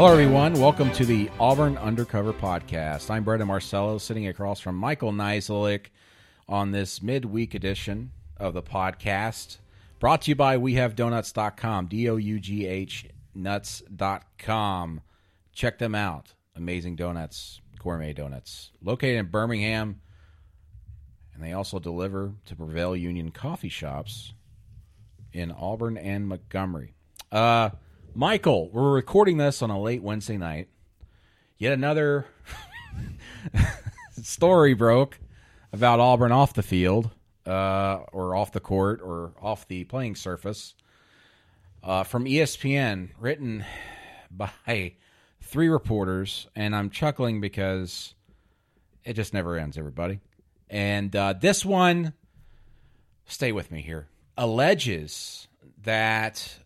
Hello, everyone. Welcome to the Auburn Undercover Podcast. I'm Brandon Marcello, sitting across from Michael Niziolek on this midweek edition of the podcast. Brought to you by WeHaveDoughnuts.com, D O U G H nuts.com. Check them out. Amazing donuts, gourmet donuts. Located in Birmingham, and they also deliver to Prevail Union coffee shops in Auburn and Montgomery. Uh, Michael, we're recording this on a late Wednesday night. Yet another story broke about Auburn off the field, uh, or off the court, or off the playing surface. Uh, from ESPN, written by three reporters, and I'm chuckling because it just never ends, everybody. And uh, this one, stay with me here, alleges that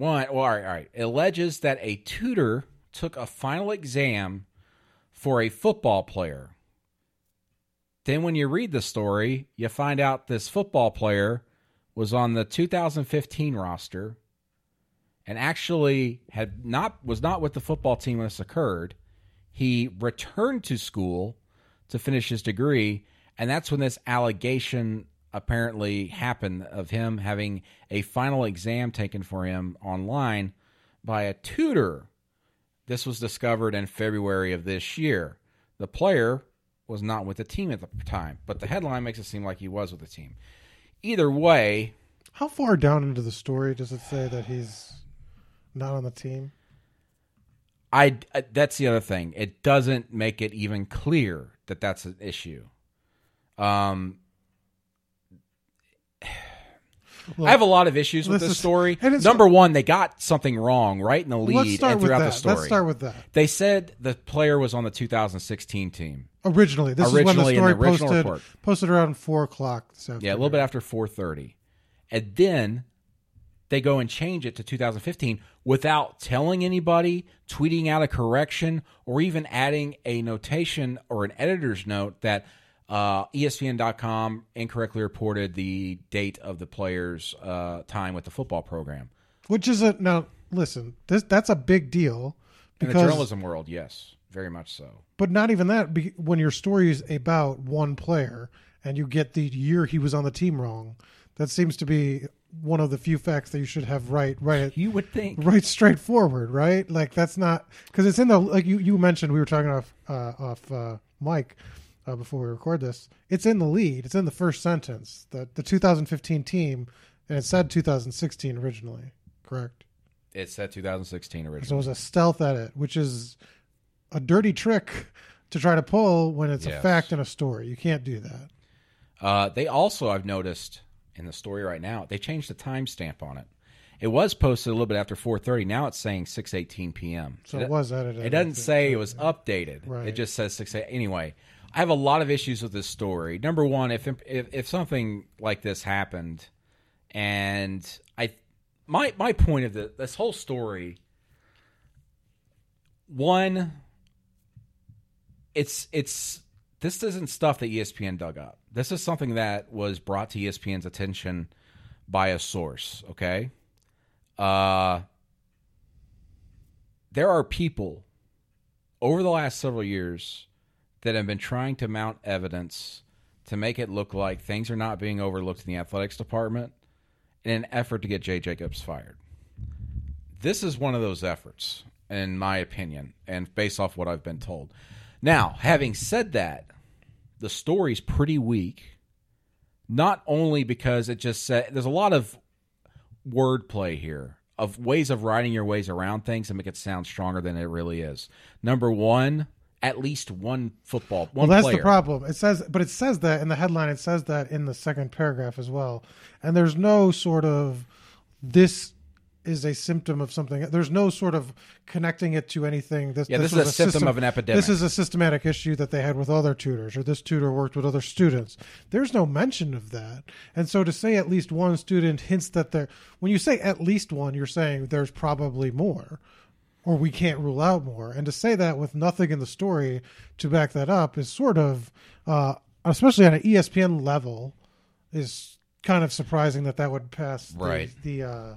one, well, all right, all right, alleges that a tutor took a final exam for a football player. Then, when you read the story, you find out this football player was on the 2015 roster and actually had not was not with the football team when this occurred. He returned to school to finish his degree, and that's when this allegation apparently happened of him having a final exam taken for him online by a tutor. This was discovered in February of this year. The player was not with the team at the time, but the headline makes it seem like he was with the team. Either way, How far down into the story does it say that he's not on the team? I that's the other thing. It doesn't make it even clear that that's an issue. Um, Well, I have a lot of issues with this this is- story. it's- Number one, they got something wrong right in the lead and throughout the story. Let's start with that. They said the player was on the 2016 team. Originally, this Originally is when the the story original posted report. posted around four o'clock. This Yeah, a little bit after 4:30, and then they go and change it to 2015 without telling anybody, tweeting out a correction, or even adding a notation or an editor's note that uh, ESPN.com incorrectly reported the date of the player's uh, time with the football program. Which is a now listen. This that's a big deal In the because, journalism world, yes, very much so. but not even that. When your story is about one player and you get the year he was on the team wrong, that seems to be one of the few facts that you should have right right You would think. right straightforward, right? Like that's not because it's in the like you you mentioned we were talking off uh, off uh, Mike uh, before we record this. It's in the lead. It's in the first sentence. The the 2015 team, and it said 2016 originally, correct? It said 2016 originally. So it was a stealth edit, which is a dirty trick to try to pull when it's a fact in a story. You can't do that. Uh, they also, I've noticed in the story right now, they changed the timestamp on it. It was posted a little bit after 4:30. Now it's saying 6:18 p.m. So it was edited. It doesn't say it was updated. Right. It just says 6 Anyway, I have a lot of issues with this story. Number one, if if, if something like this happened, and I, my my point of the, this whole story, one, it's it's this isn't stuff that ESPN dug up. This is something that was brought to ESPN's attention by a source. Okay, uh, there are people over the last several years that have been trying to mount evidence to make it look like things are not being overlooked in the athletics department in an effort to get Jay Jacobs fired. This is one of those efforts, in my opinion, and based off what I've been told. Now, having said that, the story's pretty weak. Not only because it just said there's a lot of wordplay here of ways of writing your ways around things to make it sound stronger than it really is. Number one, at least one football one well, that's player. the problem. It says, but it says that in the headline. It says that in the second paragraph as well. And there's no sort of this is a symptom of something. There's no sort of connecting it to anything. This, Yeah, this was is a symptom system- of an epidemic. This is a systematic issue that they had with other tutors, or this tutor worked with other students. There's no mention of that. And so to say at least one student hints that there, when you say at least one, you're saying there's probably more or we can't rule out more. And to say that with nothing in the story to back that up is sort of, uh, especially on an ESPN level, is kind of surprising that that would pass the, the uh,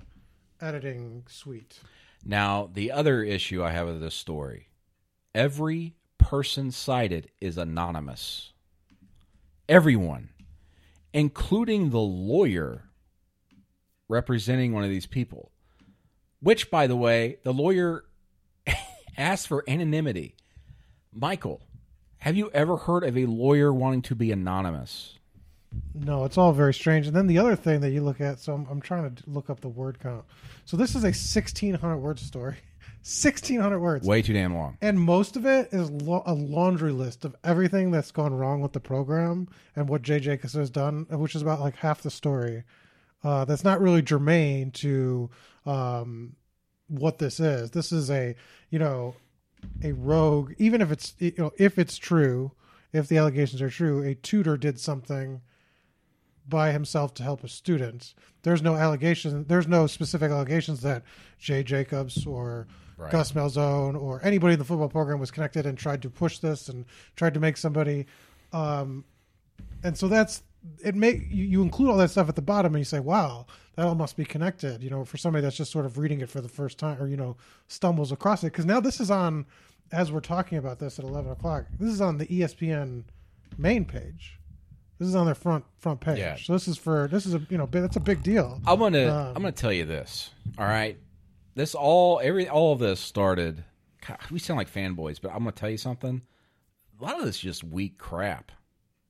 editing suite. Now, the other issue I have with this story every person cited is anonymous. Everyone, including the lawyer representing one of these people, which, by the way, the lawyer asked for anonymity. Michael, have you ever heard of a lawyer wanting to be anonymous? No, it's all very strange. And then the other thing that you look at, so I'm, I'm trying to look up the word count. So this is a 1,600 word story. 1,600 words. Way too damn long. And most of it is lo- a laundry list of everything that's gone wrong with the program and what Jay Jacobs has done, which is about like half the story. Uh, that's not really germane to um, what this is. This is a, you know, a rogue. Even if it's, you know, if it's true, if the allegations are true, a tutor did something by himself to help a student. There's no allegation. There's no specific allegations that Jay Jacobs or Right. Gus Malzahn or anybody in the football program was connected and tried to push this and tried to make somebody. Um, and so that's it. Make you, include all that stuff at the bottom and you say, "Wow, that all must be connected." You know, for somebody that's just sort of reading it for the first time or you know stumbles across it because now this is on as we're talking about this at eleven o'clock. This is on the ESPN main page. This is on their front front page. Yeah. So this is for this is a you know that's a big deal. I'm gonna Um, I'm gonna tell you this. All right, this all every all of this started. God, we sound like fanboys, but I'm gonna tell you something. A lot of this is just weak crap.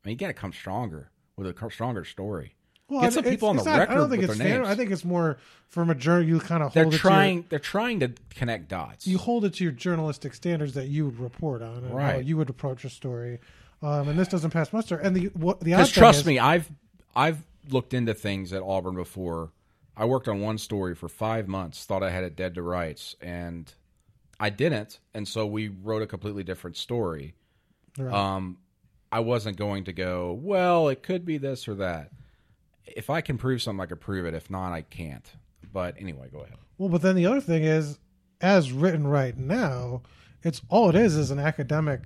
I mean, you got to come stronger with a stronger story. Well, Get some people on the not- record I don't think with it's their names. I think it's more from a journal. You kind of They're trying. They're trying to connect dots. You hold it to your journalistic standards that you would report on, and how Right. you would approach a story. Um, and this doesn't pass muster. And the what the odd trust is- me, I've I've looked into things at Auburn before. I worked on one story for five months, thought I had it dead to rights, and I didn't. And so we wrote a completely different story. Right. Um, I wasn't going to go. Well, it could be this or that. If I can prove something, I can prove it. If not, I can't. But anyway, go ahead. Well, but then the other thing is, as written right now, it's all it is is an academic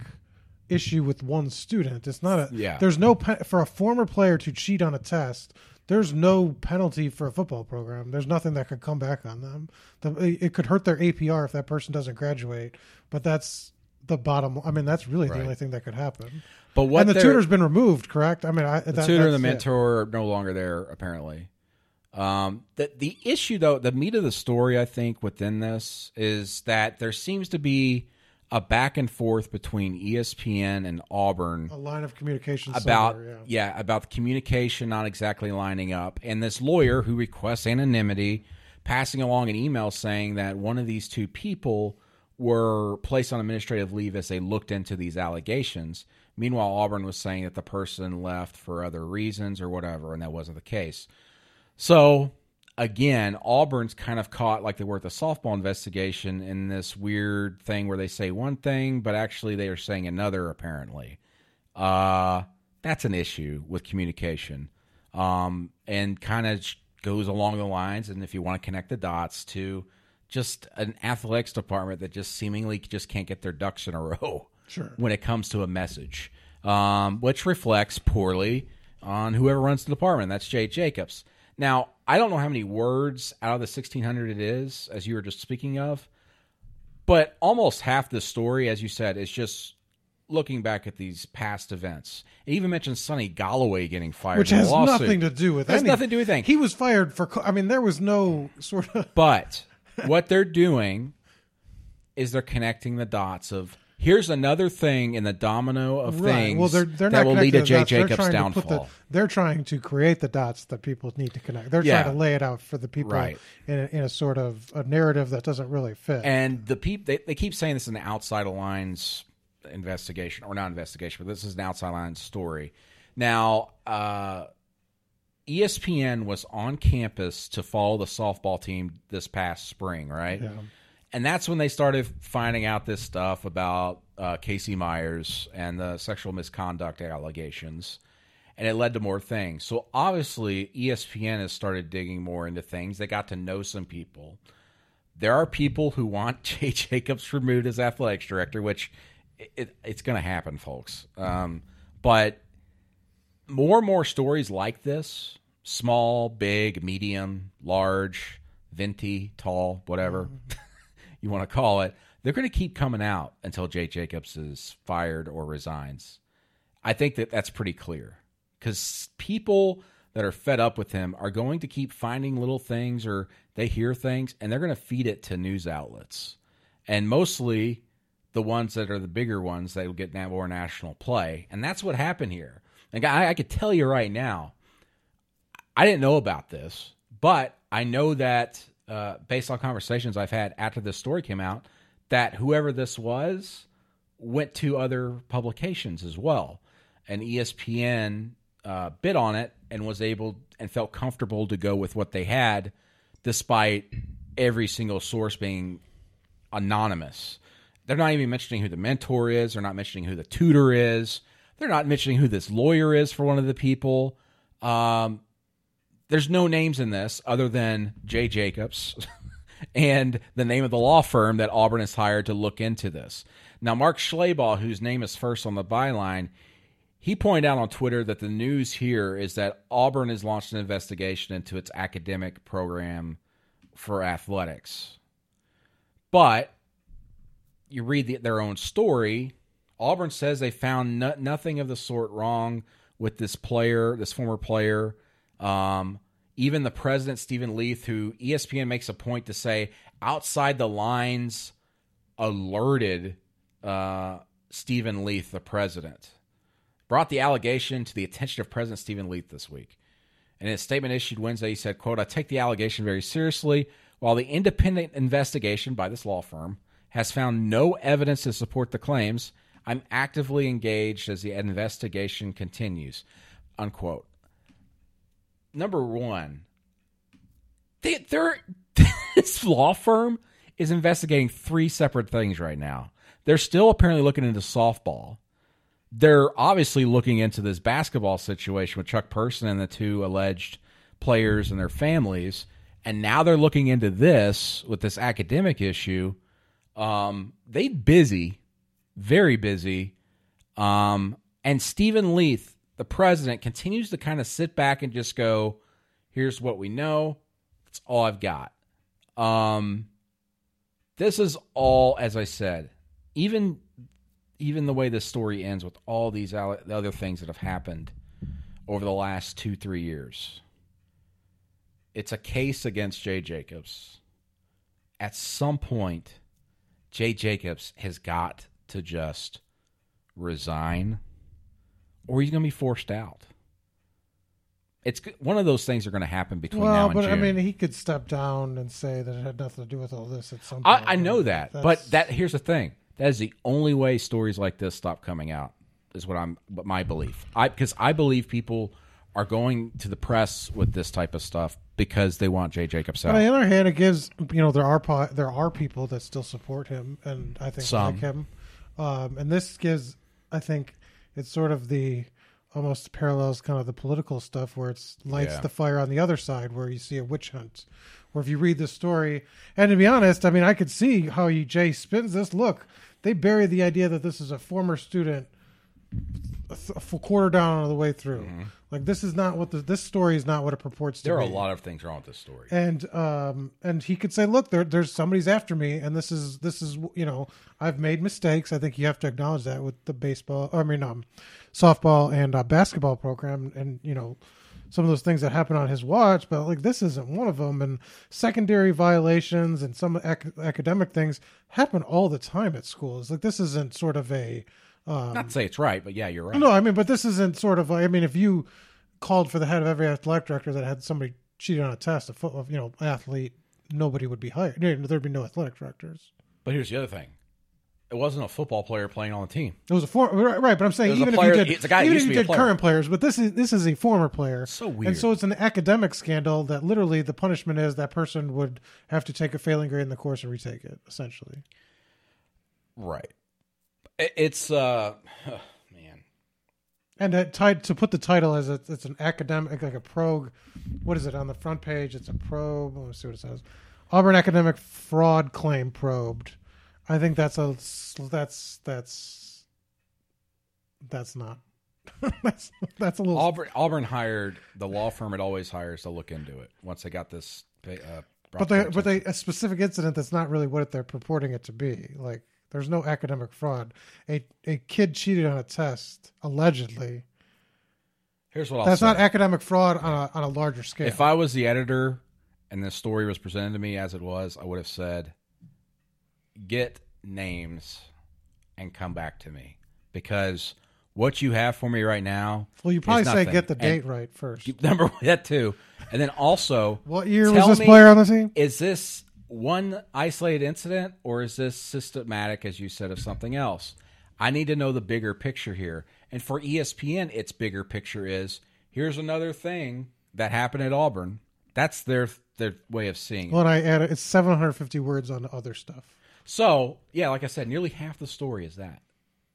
issue with one student. It's not a Yeah. There's no pe- for a former player to cheat on a test. There's no penalty for a football program. There's nothing that could come back on them. The, it could hurt their APR if that person doesn't graduate, but that's the bottom. I mean, that's really Right. the only thing that could happen. But what and the tutor's been removed, correct? I mean, I, the that, tutor and the that's it. mentor are no longer there apparently um, the, the issue though the meat of the story i think within this is that there seems to be a back and forth between espn and auburn a line of communication about somewhere, yeah. about the communication not exactly lining up and this lawyer who requests anonymity passing along an email saying that one of these two people were placed on administrative leave as they looked into these allegations meanwhile auburn was saying that the person left for other reasons or whatever and that wasn't the case so again, Auburn's kind of caught like they were at the softball investigation in this weird thing where they say one thing, but actually they are saying another. Apparently, uh, that's an issue with communication, um, and kind of goes along the lines. And if you want to connect the dots to just an athletics department that just seemingly just can't get their ducks in a row Sure. when it comes to a message, um, which reflects poorly on whoever runs the department. That's Jay Jacobs. Now, I don't know how many words out of the 1600 it is, as you were just speaking of, but almost half the story, as you said, is just looking back at these past events. It even mentions Sunny Golloway getting fired, which has nothing to do with Has anything. nothing to do with anything. He was fired for. I mean, there was no sort of. But what they're doing is they're connecting the dots of here's another thing in the domino of things Well, they're they're that not will lead to connecting Jay Jacobs' trying to put downfall. The, they're trying to create the dots that people need to connect. They're Yeah. trying to lay it out for the people Right. in, a, in a sort of a narrative that doesn't really fit. And the peop they, they keep saying this is an outside of lines investigation or not investigation, but this is an outside lines story. Now, uh, ESPN was on campus to follow the softball team this past spring, right? Yeah. And that's when they started finding out this stuff about uh, Casey Myers and the sexual misconduct allegations. And it led to more things. So obviously, ESPN has started digging more into things. They got to know some people there are people who want Jay Jacobs removed as athletics director, which it, it, it's going to happen, folks. Um, but more and more stories like this small, big, medium, large, venti, tall, whatever you want to call it, they're going to keep coming out until Jay Jacobs is fired or resigns. I think that that's pretty clear because people that are fed up with him are going to keep finding little things or they hear things and they're going to feed it to news outlets. And mostly the ones that are the bigger ones that will get more national play. And that's what happened here. And I, I could tell you right now, I didn't know about this, but I know that uh, based on conversations I've had after this story came out, that whoever this was went to other publications as well. And ESPN uh, bid on it and was able and felt comfortable to go with what they had, despite every single source being anonymous. They're not even mentioning who the mentor is. They're not mentioning who the tutor is. They're not mentioning who this lawyer is for one of the people. Um, there's no names in this other than Jay Jacobs and the name of the law firm that Auburn has hired to look into this. Now, Mark Schlabach, whose name is first on the byline, he pointed out on Twitter that the news here is that Auburn has launched an investigation into its academic program for athletics. But you read the, their own story, Auburn says they found no, nothing of the sort wrong with this player, this former player. Um, even the president, Steven Leath, who ESPN makes a point to say outside the lines alerted uh, Steven Leath, the president, brought the allegation to the attention of President Steven Leath this week. And in a statement issued Wednesday, he said, quote, I take the allegation very seriously. While the independent investigation by this law firm has found no evidence to support the claims, I'm actively engaged as the investigation continues. Unquote. Number one, they, they're, this law firm is investigating three separate things right now. They're still apparently looking into softball. They're obviously looking into this basketball situation with Chuck Person and the two alleged players and their families. And now they're looking into this with this academic issue. Um, they busy very busy. Um, and Steven Leath, the president, continues to kind of sit back and just go, here's what we know. That's all I've got. Um, this is all, as I said, even even the way this story ends with all these other things that have happened over the last two three years. It's a case against Jay Jacobs. At some point, Jay Jacobs has got to just resign or he's going to be forced out. It's one of those things are going to happen between well, now and but June. I mean, he could step down and say that it had nothing to do with all this at some I, point. I know that, That's- but that here's the thing: that is the only way stories like this stop coming out. Is what I'm, what my belief. I because I believe people are going to the press with this type of stuff because they want Jay Jacobs out. On the other hand, it gives you know there are po- there are people that still support him, and I think Some. like him. Um, and this gives, I think, it's sort of the almost parallels kind of the political stuff where it's lights Yeah. the fire on the other side, where you see a witch hunt. Where if you read the story, and to be honest, I mean, I could see how you Jay spins this. Look, they bury the idea that this is a former student a, th- a full quarter down on the way through. Like this is not what the, this story is not what it purports to be. there are be a lot of things wrong with this story. and um and he could say look there there's somebody's after me and this is this is you know i've made mistakes i think you have to acknowledge that with the baseball i mean um softball and uh, basketball program and you know some of those things that happen on his watch but like this isn't one of them and secondary violations and some ac- academic things happen all the time at schools like this isn't sort of a Um, Not to say it's right, but yeah, you're right. no, I mean, but this isn't sort of. I mean, if you called for the head of every athletic director that had somebody cheated on a test, a foot, you know, athlete, nobody would be hired. There'd be no athletic directors. But here's the other thing: it wasn't a football player playing on the team. It was a former, right? But I'm saying It was a even player- if you did, it's a guy even if you did current players, but this is this is a former player. So weird. And so it's an academic scandal that literally the punishment is that person would have to take a failing grade in the course and retake it, essentially. Right. It- It's uh, man. And tied to put the title as a, it's an academic, like a probe. What is it on the front page? It's a probe. Let's see what it says. Auburn academic fraud claim probed. I think that's a that's that's that's not that's that's a little Auburn Auburn hired the law firm it always hires to look into it once they got this uh, but they but they a specific incident that's not really what they're purporting it to be. Like there's no academic fraud. A a kid cheated on a test allegedly. Here's what I'll That's say. not academic fraud on a on a larger scale. If I was the editor and the story was presented to me as it was, I would have said, "Get names and come back to me," because what you have for me right now. well, you probably say get the And date right first. Number one, that too, and then also, What year was this me- player on the team? is this one isolated incident or is this systematic, as you said, of something else? I need to know the bigger picture here. And for ESPN, its bigger picture is here's another thing that happened at Auburn. That's their their way of seeing it. Well, I added it's 750 words on the other stuff. So yeah, like I said, nearly half the story is that.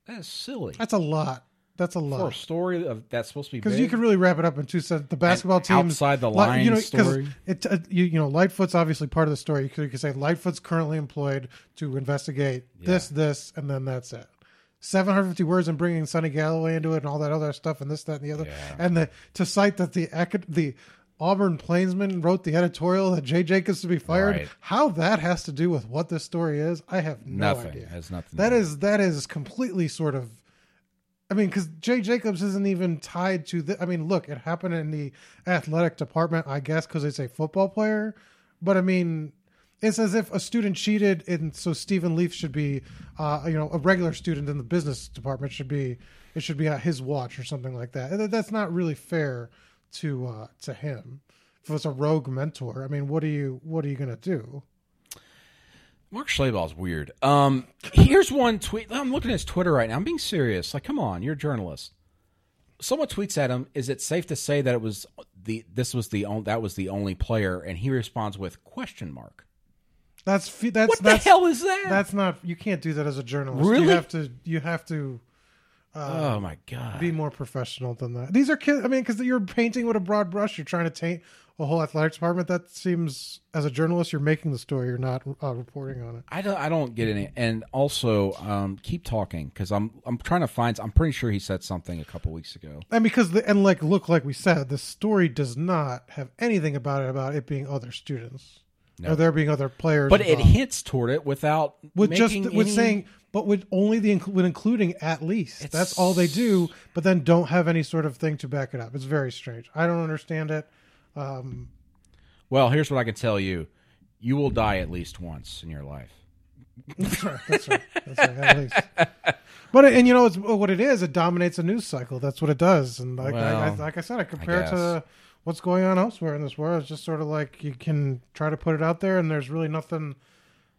That is silly That's a lot. That's a for a lot. story of that's supposed to be Because you could really wrap it up in two sentences. The basketball team outside the lines story. It, uh, you, you know, Lightfoot's obviously part of the story. You could, you could say Lightfoot's currently employed to investigate this, this, and then that's it. 750 words and bringing Sunny Golloway into it and all that other stuff and this, that, and the other. Yeah. And the to cite that the the Auburn Plainsman wrote the editorial that Jay Jacobs to be fired. Right. How that has to do with what this story is, I have no nothing idea. has nothing. That is that is completely sort of. I mean, because Jay Jacobs isn't even tied to the. I mean, look, it happened in the athletic department, I guess, because it's a football player. But I mean, it's as if a student cheated, and so Steven Leath should be, uh, you know, a regular student in the business department should be. It should be at his watch or something like that. That's not really fair to uh, to him. If it's a rogue mentor, I mean, what are you what are you gonna do? Mark Schlabach's weird. Um, here's one tweet. I'm looking at his Twitter right now. I'm being serious. Like, come on, you're a journalist. Someone tweets at him. Is it safe to say that it was the this was the on, that was the only player? And he responds with question mark. That's that's What that's the hell is that? That's not. You can't do that as a journalist. Really? You have to. You have to oh my god. be more professional than that. These are kids. I mean, because you're painting with a broad brush. You're trying to taint a whole athletic department. That seems, as a journalist, you're making the story. You're not uh, reporting on it. I don't. I don't get any. And also, um, keep talking because I'm. I'm trying to find. I'm pretty sure he said something a couple weeks ago. And because the and like look like we said, the story does not have anything about it about it being other students No. or there being other players. But it involved. hints toward it without with just with any- saying, but with only the with including at least. It's- That's all they do. But then don't have any sort of thing to back it up. It's very strange. I don't understand it. Um, Well, here's what I can tell you: you will die at least once in your life. That's right. That's right. That's right. At least. But and you know it's what it is. It dominates a news cycle. That's what it does. And like I, I, like I said, I compare it to what's going on elsewhere in this world. It's just sort of like you can try to put it out there, and there's really nothing.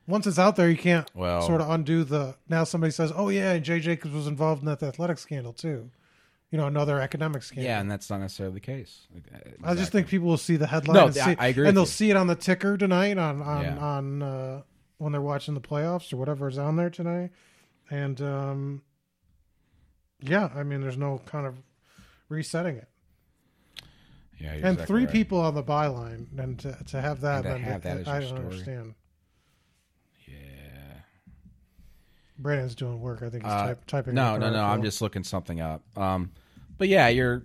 Once it's out there, you can't Well- sort of undo the. Now somebody says, "Oh yeah, Jay Jacobs was involved in that athletic scandal too." You know, another academic scandal. Yeah, and that's not necessarily the case. I just think people will see the headline. No, and, I- see, I agree and they'll you. see it on the ticker tonight on on Yeah. on uh, when they're watching the playoffs or whatever is on there tonight. And um, yeah, I mean, there's no kind of resetting it. Yeah, you're and exactly three right. people on the byline, and to, to have that, And to have that I don't story. understand. Yeah. Brandon's doing work. I think he's Uh, type, typing. no, no, no. I'm just looking something up. Um, but yeah, you're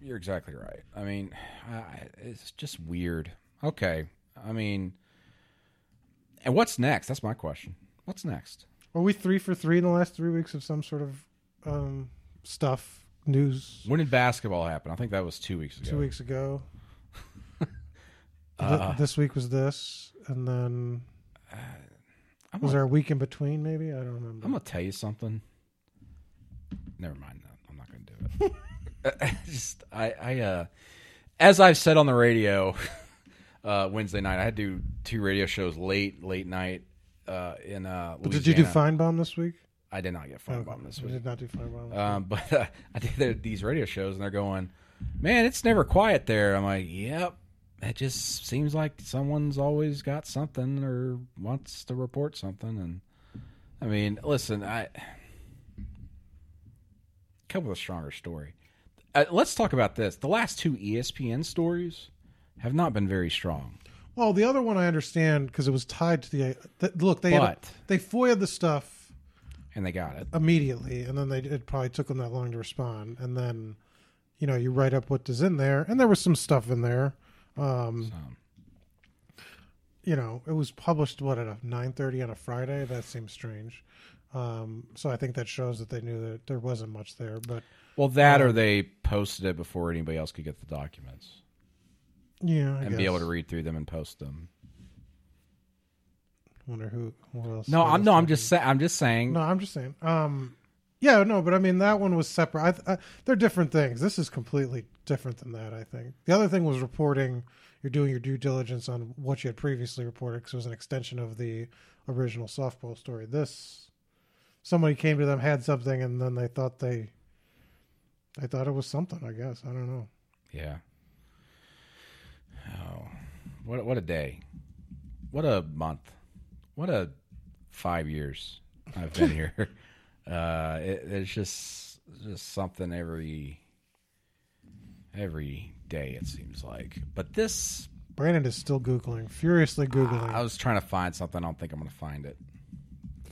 you're exactly right. I mean, I, it's just weird. Okay. I mean, and what's next? That's my question. What's next? Are we three for three in the last three weeks of some sort of um, stuff news? When did basketball happen? I think that was two weeks ago. Two weeks ago. Uh, Th- this week was this, and then I'm was gonna, there a week in between? Maybe I don't remember. I'm gonna tell you something. Never mind. that. I'm not gonna do it. I just I I uh, as I've said on the radio uh, Wednesday night, I had to do two radio shows late late night uh, in uh, But did you do Louisiana. Finebaum this week? I did not get Oh, Finebaum this I week. did not do Finebaum. Um, but uh, I did these radio shows, and they're going, "Man, it's never quiet there." I'm like, "Yep." It just seems like someone's always got something or wants to report something, and I mean, listen, I come with a stronger story. Uh, let's talk about this. The last two ESPN stories have not been very strong, well, the other one I understand because it was tied to the. th- look, they but they foiled the stuff and they got it. immediately, and then they it probably took them that long to respond, and then you know you write up what is in there, and there was some stuff in there. Um, So, you know, it was published what at a nine thirty on a Friday. That seems strange. Um, so I think that shows that they knew that there wasn't much there. But Well, that or Um, they posted it before anybody else could get the documents yeah, I and guess. be able to read through them and post them. Wonder who, who else? No, I'm no, I'm just saying. I'm just saying. No, I'm just saying. Um, yeah, no, but I mean that one was separate. I, I, uh, they're different things. This is completely different than that. I think the other thing was reporting. You're doing your due diligence on what you had previously reported because it was an extension of the original softball story. This, somebody came to them, had something, and then they thought they, they thought it was something. I guess I don't know. Yeah. Oh, what what a day! What a month! What a five years I've been here. Uh, it, it's just just something every every day it seems like. But this, Brandon is still googling, furiously googling. I was trying to find something. I don't think I'm going to find it.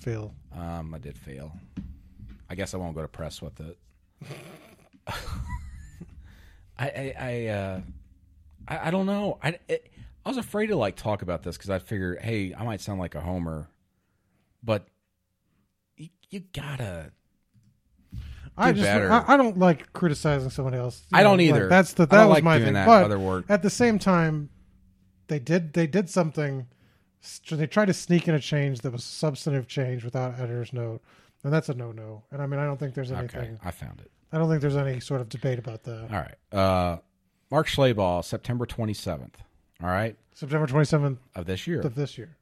Fail. Um, I did fail. I guess I won't go to press with it. I I I, uh, I I don't know. I it, I was afraid to like talk about this because I figured, hey, I might sound like a homer, but you, gotta. I just better. I, I don't like criticizing someone else. You I don't know, like, either. that's the that was like my thing. but other work. at the same time, they did they did something. They tried to sneak in a change that was substantive change without editor's note, and that's a no no. And I mean, I don't think there's anything. Okay, I found it. I don't think there's any sort of debate about that. All right. Uh, Mark Schlabach, September twenty seventh. All right, September 27th of this year. of this year,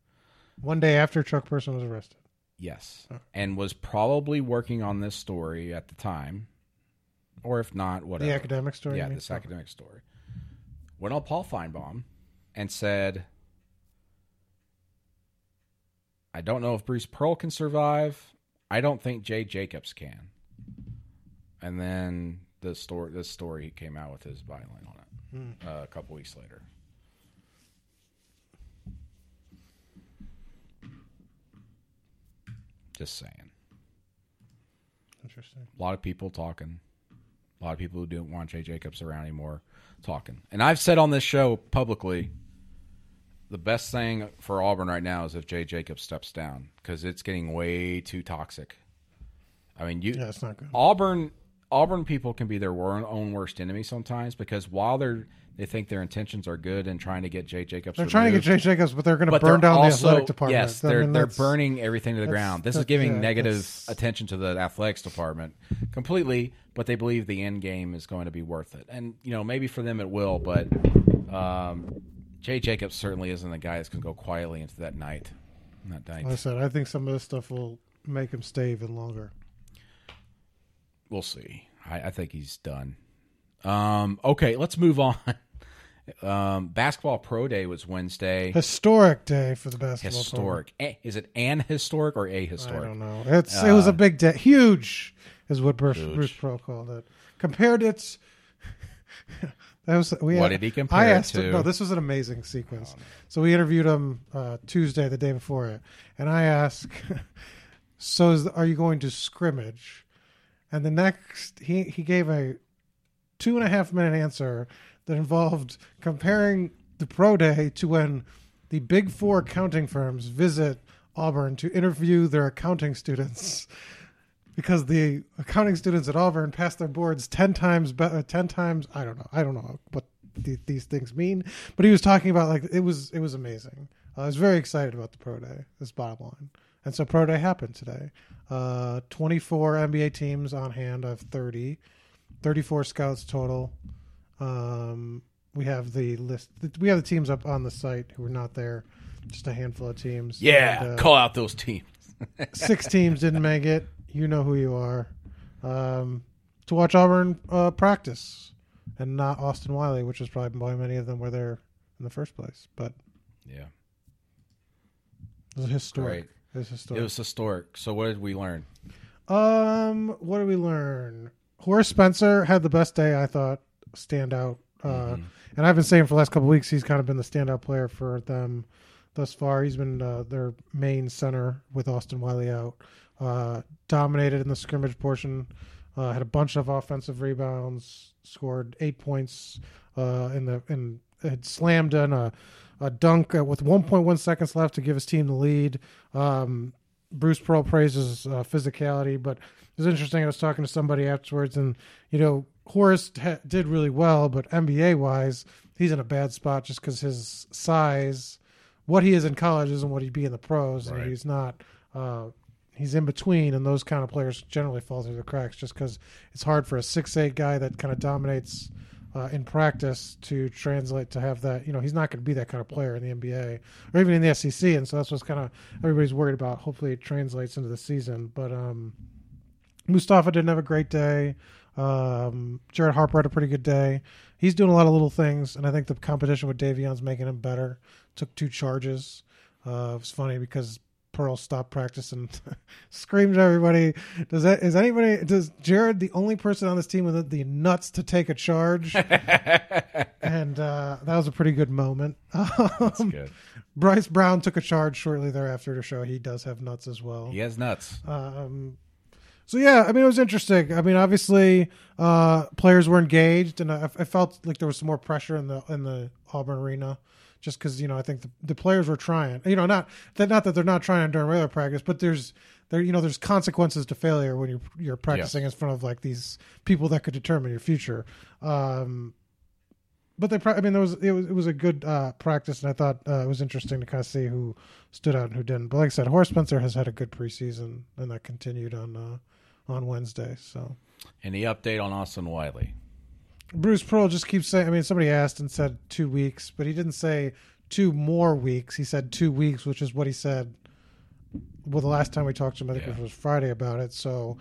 one day after Chuck Person was arrested. Yes. And was probably working on this story at the time. Or if not, whatever. The academic story. Yeah, this academic story. Went on Paul Finebaum and said, I don't know if Bruce Pearl can survive. I don't think Jay Jacobs can. And then the story this story came out with his byline on it Hmm. uh, a couple weeks later. Just saying. Interesting. A lot of people talking. A lot of people who don't want Jay Jacobs around anymore talking. And I've said on this show publicly the best thing for Auburn right now is if Jay Jacobs steps down because it's getting way too toxic. I mean, you Yeah, it's not good. Auburn Auburn people can be their own worst enemy sometimes because while they're they think their intentions are good and trying to get Jay Jacobs, They're trying to get Jay Jacobs, but they're going to burn down the athletic department. Yes, I they're mean, they're burning everything to the ground. This is giving yeah, negative attention to the athletics department completely, but they believe the end game is going to be worth it. And you know, maybe for them it will, but um, Jay Jacobs certainly isn't the guy that's going to go quietly into that night. That night, Like I said, I think some of this stuff will make him stay even longer. We'll see. I, I think he's done. Um, okay, let's move on. Um, basketball pro day was Wednesday. Historic day for the basketball. Historic. Eh, Is it an historic or a historic? I don't know. It's it was a big day. Huge is what Bruce, Huge. Bruce Pearl called it. Compared it. that was we. What had- did he compare I it asked to? him. No, this was an amazing sequence. So we interviewed him uh, Tuesday, the day before it, and I asked, "So is, are you going to scrimmage?" And the next, he he gave a two and a half minute answer that involved comparing the pro day to when the big four accounting firms visit Auburn to interview their accounting students. Because the accounting students at Auburn pass their boards 10 times be- uh, 10 times I don't know I don't know what the, these things mean but he was talking about like it was it was amazing. I was very excited about the pro day this bottom line and so pro day happened today uh 24 NBA teams on hand of 30 34 scouts total um we have the list we have the teams up on the site who were not there just a handful of teams Yeah, And, uh, call out those teams. six teams didn't make it. You know who you are. Um, to watch Auburn uh, practice, and not Austin Wiley, which is probably why many of them were there in the first place. But Yeah, it was historic. Great. It was historic. it was historic. So what did we learn? Um, what did we learn? Horace Spencer had the best day, I thought. Standout. Uh, Mhm. And I've been saying for the last couple of weeks, he's kind of been the standout player for them thus far. He's been uh, their main center with Austin Wiley out. Uh, dominated in the scrimmage portion. Uh, had a bunch of offensive rebounds. Scored eight points uh, in the in had slammed in a, a dunk uh, with 1.1 seconds left to give his team the lead. Um, Bruce Pearl praises uh, physicality, but it was interesting. I was talking to somebody afterwards, and you know, Horace ha- did really well, but NBA wise, he's in a bad spot just because his size, what he is in college, isn't what he'd be in the pros, Right. and he's not. Uh, he's in between, and those kind of players generally fall through the cracks just because it's hard for a six eight guy that kind of dominates uh, in practice to translate to have that. You know, he's not going to be that kind of player in the NBA or even in the SEC, and so that's what's kind of everybody's worried about. Hopefully, it translates into the season. But um, Mustapha didn't have a great day. Um, Jared Harper had a pretty good day. He's doing a lot of little things, and I think the competition with Davion's making him better. Took two charges. Uh, it was funny because Pearl stopped practice and screamed at everybody. Does that is anybody does Jared the only person on this team with the nuts to take a charge? and uh, that was a pretty good moment. That's Um, good. Bryce Brown took a charge shortly thereafter to show he does have nuts as well. He has nuts. Um, so yeah, I mean it was interesting. I mean, obviously, uh, players were engaged, and I, I felt like there was some more pressure in the in the Auburn arena, just because you know I think the, the players were trying. You know, not that not that they're not trying during regular practice, but there's there you know there's consequences to failure when you're you're practicing in front of like these people that could determine your future. Um, but they, I mean, there was it was it was a good uh, practice, and I thought uh, it was interesting to kind of see who stood out and who didn't. But like I said, Horace Spencer has had a good preseason, and that continued on uh, on Wednesday. So Any update on Austin Wiley? Bruce Pearl just keeps saying. I mean, somebody asked and said two weeks, but he didn't say two more weeks. He said two weeks, which is what he said. Well, the last time we talked to him, I think Yeah. it was Friday about it. So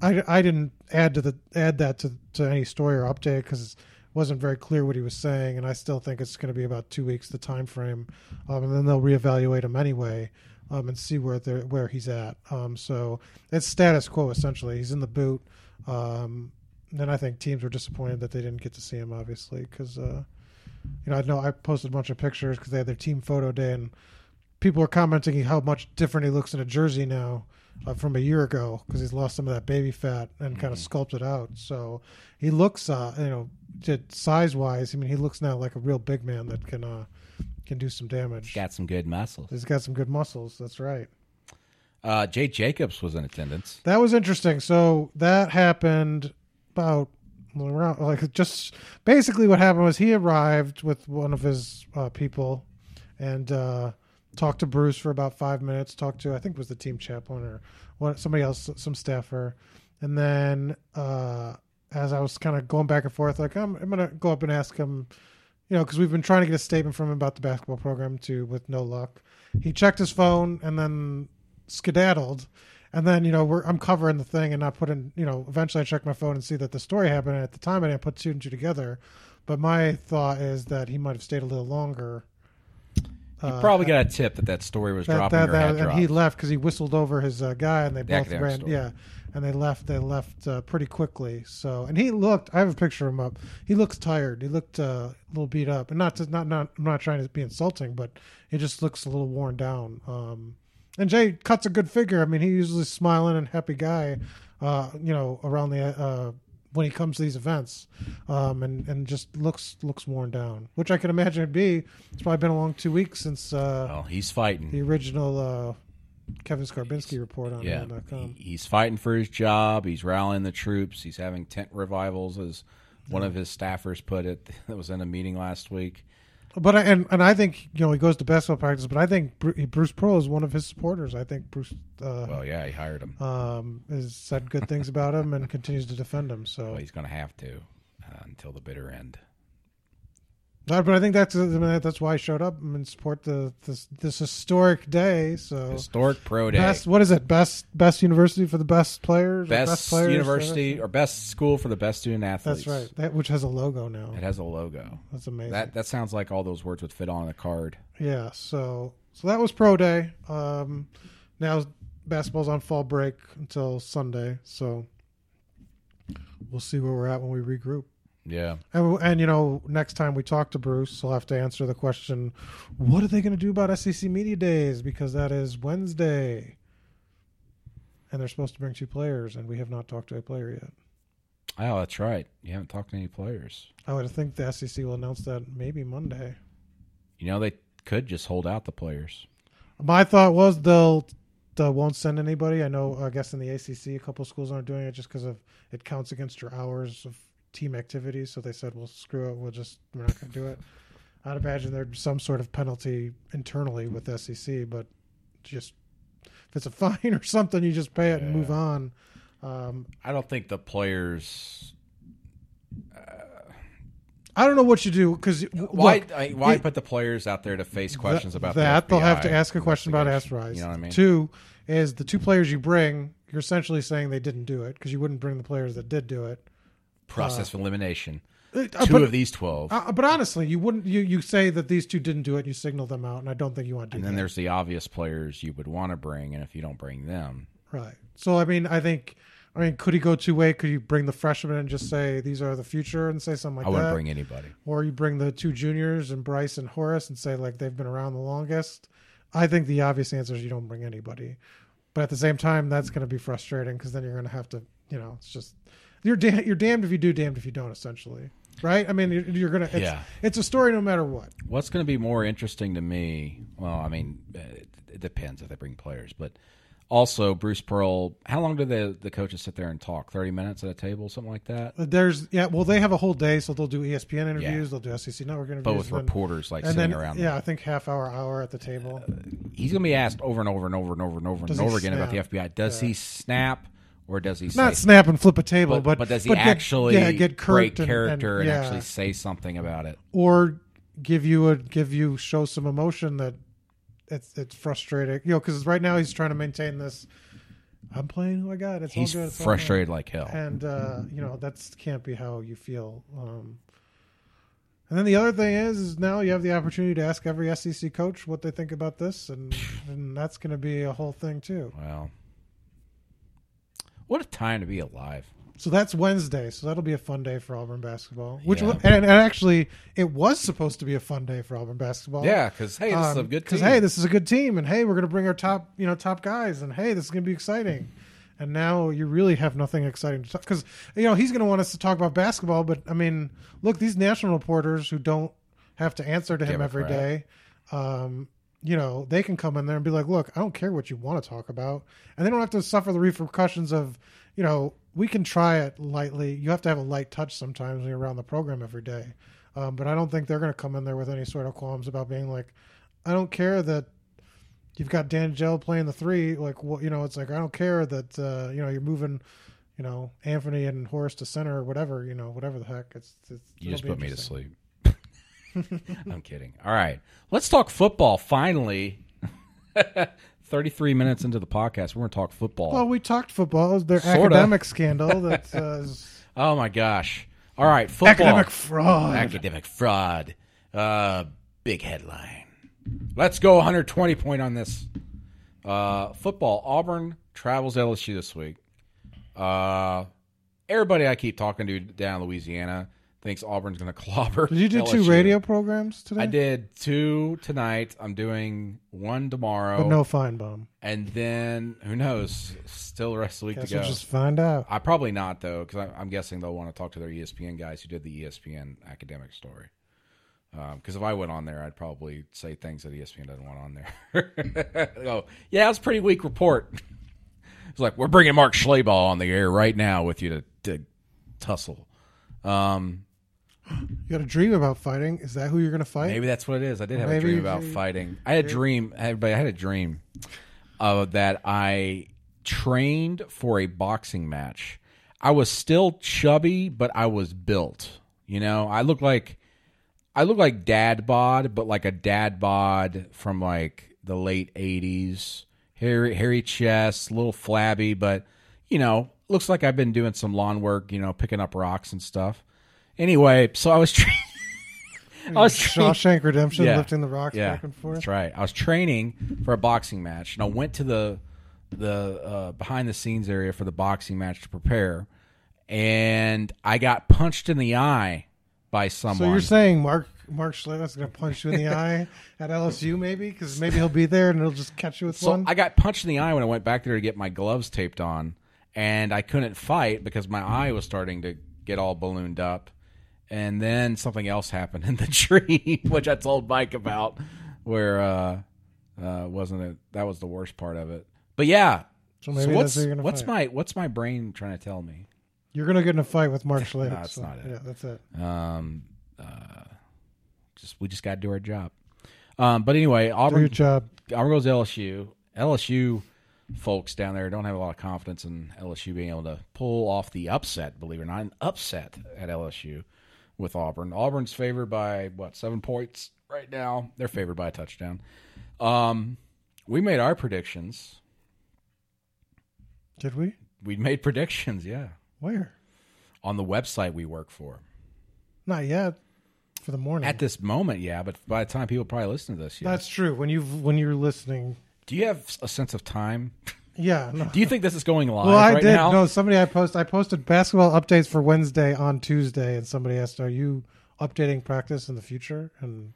I, I didn't add to the add that to, to any story or update because it wasn't very clear what he was saying, and I still think it's going to be about two weeks, the time frame, um, and then they'll reevaluate him anyway. Um, and see where they're, where he's at. Um, so it's status quo essentially. He's in the boot. Um, and I think teams were disappointed that they didn't get to see him, obviously, because uh, you know I know I posted a bunch of pictures because they had their team photo day, and people were commenting how much different he looks in a jersey now uh, from a year ago because he's lost some of that baby fat and kind of sculpted out. So he looks, uh, you know, size wise. I mean, he looks now like a real big man that can uh, can do some damage. He's got some good muscles. He's got some good muscles. That's right. Uh, Jay Jacobs was in attendance. That was interesting. So that happened about around like just basically what happened was he arrived with one of his uh, people and uh, talked to Bruce for about five minutes. Talked to I think was the team chaplain or one, somebody else, some staffer, and then uh, as I was kind of going back and forth, like I'm, I'm gonna go up and ask him, you know, because we've been trying to get a statement from him about the basketball program too, with no luck. He checked his phone and then skedaddled. And then, you know, we're, I'm covering the thing and not putting, you know, eventually I check my phone and see that the story happened. And at the time, I didn't put two and two together. But my thought is that he might have stayed a little longer. You probably got a tip that that story was That, dropping that, that, and dropped. he left because he whistled over his uh, guy, and they The both ran. story. Yeah, and they left. They left uh, pretty quickly. So, and he looked. I have a picture of him up. He looks tired. He looked uh, a little beat up, and not to, not not. I'm not trying to be insulting, but he just looks a little worn down. Um, and Jay cuts a good figure. I mean, he's usually smiling and happy guy. Uh, you know, around the uh, when he comes to these events, um, and and just looks looks worn down, which I can imagine it'd be. It's probably been a long two weeks since uh, well, he's fighting. the original uh, Kevin Scarbinsky report on yeah, he- he's fighting for his job. He's rallying the troops. He's having tent revivals, as one of his staffers put it. That was in a meeting last week. But I, and and I think you know he goes to basketball practice, but I think Bruce Pearl is one of his supporters. I think Bruce uh, Well, yeah, he hired him. um, has said good things about him and continues to defend him. So, Well, he's going to have to uh, until the bitter end. But I think that's that's why I showed up and support the this, this historic day. So Historic pro day. best what is it? Best best university for the best players. or best, players university or best school for the best student athletes. That's right. That which has a logo now. It has a logo. That's amazing. That that sounds like all those words would fit on a card. Yeah, so so that was pro day. Um, now basketball's on fall break until Sunday, so we'll see where we're at when we regroup. Yeah. And, and you know, next time we talk to Bruce, he'll have to answer the question: What are they going to do about SEC media days? Because that is Wednesday, and they're supposed to bring two players, and we have not talked to a player yet. Oh, that's right. You haven't talked to any players. I would think the SEC will announce that maybe Monday. You know, they could just hold out the players. My thought was they'll they won't send anybody. I know. I guess in the ACC, a couple schools aren't doing it just because of it counts against your hours of team activities. So they said, "Well, screw it. We'll just we're not going to do it." I'd imagine there's some sort of penalty internally with SEC, but just if it's a fine or something, you just pay it and move on. Um, I don't think the players. I don't know what you do because Why? I, why put the players out there to face questions about the that? they'll have to ask a question about? Asteroids. You know what I mean? Two is the two players you bring. You're essentially saying they didn't do it because you wouldn't bring the players that did do it. Process of elimination. Uh, Two but, of these twelve, uh, but honestly, you wouldn't. You, you say that these two didn't do it. And You signal them out, and I don't think you want to do and then that. there's the obvious players you would want to bring, and if you don't bring them, Right. So I mean, I think. I mean, could he go two way? Could you bring the freshmen and just say these are the future and say something like that? I wouldn't that? bring anybody. or you bring the two juniors and Bryce and Horace and say like they've been around the longest. I think the obvious answer is you don't bring anybody, but at the same time, that's going to be frustrating because then you're going to have to, you know, it's just you're da- you're damned if you do, damned if you don't, essentially, right? I mean, you're, you're gonna, it's, Yeah. it's a story no matter what. What's going to be more interesting to me? Well, I mean, uh, it, it depends if they bring players, but also Bruce Pearl. How long do the the coaches sit there and talk? Thirty minutes at a table, something like that. There's yeah, well, they have a whole day, so they'll do ESPN interviews, Yeah. they'll do SEC Network interviews, But with and reporters like and sitting then around. yeah, I think half hour, hour at the table. he's going to be asked over and over and over and over and over Does and over again about the? FBI. Does Yeah. he snap or does he Not snap and flip a table, but, but but does he get- actually yeah, get break curt and- character and, yeah. actually say something about it? or give you a give you show some emotion that it's it's frustrating you know because right now he's trying to maintain this i'm playing who i got it's He's all good it's all frustrated like hell. and uh you know that can't be how you feel um and then the other thing is, is now you have the opportunity to ask every SEC coach what they think about this, and, and that's going to be a whole thing too. Well, what a time to be alive. So that's Wednesday. So that'll be a fun day for Auburn basketball. Which Yeah. and, and actually, it was supposed to be a fun day for Auburn basketball. Yeah, because hey, this is a Um, good Because team. hey, this is a good team, and hey, we're going to bring our top, you know, top guys, and hey, this is going to be exciting. And now you really have nothing exciting to talk because you know he's going to want us to talk about basketball. But I mean, look, these national reporters who don't have to answer to him every day, um, you know, they can come in there and be like, "Look, I don't care what you want to talk about," and they don't have to suffer the repercussions of, you know, we can try it lightly. You have to have a light touch sometimes when you're around the program every day. Um, but I don't think they're going to come in there with any sort of qualms about being like, I don't care that you've got Danjel playing the three. Like, what you know, it's like I don't care that uh, you know you're moving, you know, Anthony and Horace to center or whatever. You know, whatever the heck. It's, it's You just put me to sleep. I'm kidding. All right. Let's talk football finally. 33 minutes into the podcast, we're going to talk football. Well, we talked football. It was their Sorta. academic scandal that uh, oh my gosh. All right, football. academic fraud. Academic fraud. Uh, big headline. Let's go 120 point on this. Uh, football. Auburn travels LSU this week. Uh, everybody I keep talking to down in Louisiana thinks Auburn's going to clobber. Did you do two radio programs today? I did two tonight. I'm doing one tomorrow. but no Finebaum. And then who knows? Still the rest of the week Guess to go. we'll just find out. I probably not though, because I'm guessing they'll want to talk to their ESPN guys who did the ESPN academic story. Because if I went on there, I'd probably say things that ESPN doesn't want on there. oh, yeah, it was a pretty weak report. It's like we're bringing Mark Schlabach on the air right now with you to, to tussle. Um, You got a dream about fighting? Is that who you're going to fight? Maybe that's what it is. I did have Maybe a dream about you- fighting. I had a dream. Everybody, I had a dream uh, that I trained for a boxing match. I was still chubby, but I was built. You know, I look like I look like dad bod, but like a dad bod from like the late '80s. Hairy, hairy chest, a little flabby, but you know, looks like I've been doing some lawn work. You know, picking up rocks and stuff. Anyway, so I was. Tra- I was training- Shawshank Redemption, Yeah. lifting the rocks back and forth. That's right. I was training for a boxing match, and I went to the the uh, behind the scenes area for the boxing match to prepare, and I got punched in the eye by someone. So you're saying Mark Mark Schlegel's going to punch you in the eye at LSU, maybe because maybe he'll be there and he'll just catch you with so one. I got punched in the eye when I went back there to get my gloves taped on, and I couldn't fight because my eye was starting to get all ballooned up, and then something else happened in the tree, which I told Mike about, where uh, uh, wasn't it? That was the worst part of it. But yeah. So So, maybe what's that's you're gonna what's fight. my what's my brain trying to tell me? You're gonna get in a fight with Mark Schlick. that's so, not it. Yeah, that's it. Um, uh, just we just got to do our job. Um, but anyway, Do your Auburn job. Auburn goes to LSU. LSU folks down there don't have a lot of confidence in LSU being able to pull off the upset. Believe it or not, an upset at LSU with Auburn. Auburn's favored by what seven points right now. They're favored by a touchdown. Um, we made our predictions. Did we? We made predictions, yeah, Where? on the website we work for. Not yet. For the morning. At this moment, yeah, but by the time people probably listen to this, yeah. That's true. When you when you're listening. Do you have a sense of time? Yeah. No. Do you think this is going live Well, I right did. now? No, somebody I post. I posted basketball updates for Wednesday on Tuesday, and somebody asked, "Are you updating practice in the future?" And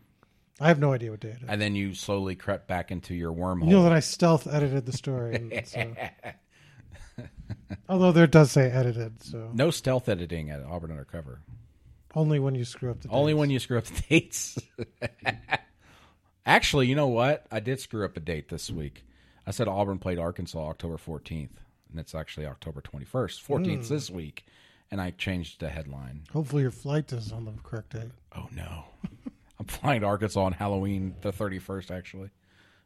I have no idea what day it is. And then you slowly crept back into your wormhole. You know that I stealth edited the story. And so. Although there does say edited, so no stealth editing at Auburn Undercover. only when you screw up the Only when you screw up the dates. Actually, you know what? I did screw up a date this week. I said Auburn played Arkansas October 14th, and it's actually October 21st. 14th this week, and I changed the headline. Hopefully, your flight is on the correct date. Oh no. I'm flying to Arkansas on Halloween the 31st actually.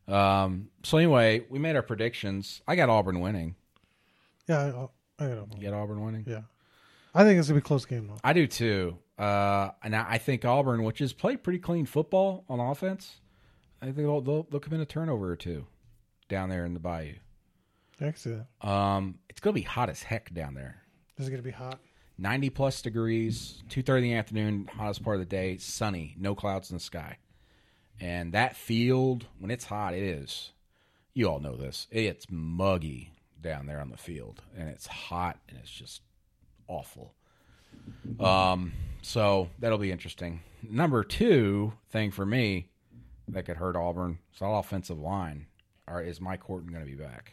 Um, so anyway, we made our predictions. I got Auburn winning. Yeah, I, I don't know. You got Auburn winning? Yeah, I think it's gonna be a close game though. I do too. Uh, and I I think Auburn, which has played pretty clean football on offense, I think they'll, they'll, they'll commit a turnover or two down there in the Bayou. I can see that. Um, it's going to be hot as heck down there. Is it gonna be hot? 90 plus degrees, 2.30 in the afternoon, hottest part of the day, sunny, no clouds in the sky. And that field, when it's hot, it is. You all know this. It's muggy down there on the field, and it's hot, and it's just awful. Um, so that'll be interesting. Number two thing for me that could hurt Auburn it's that offensive line. Or is Mike Horton going to be back?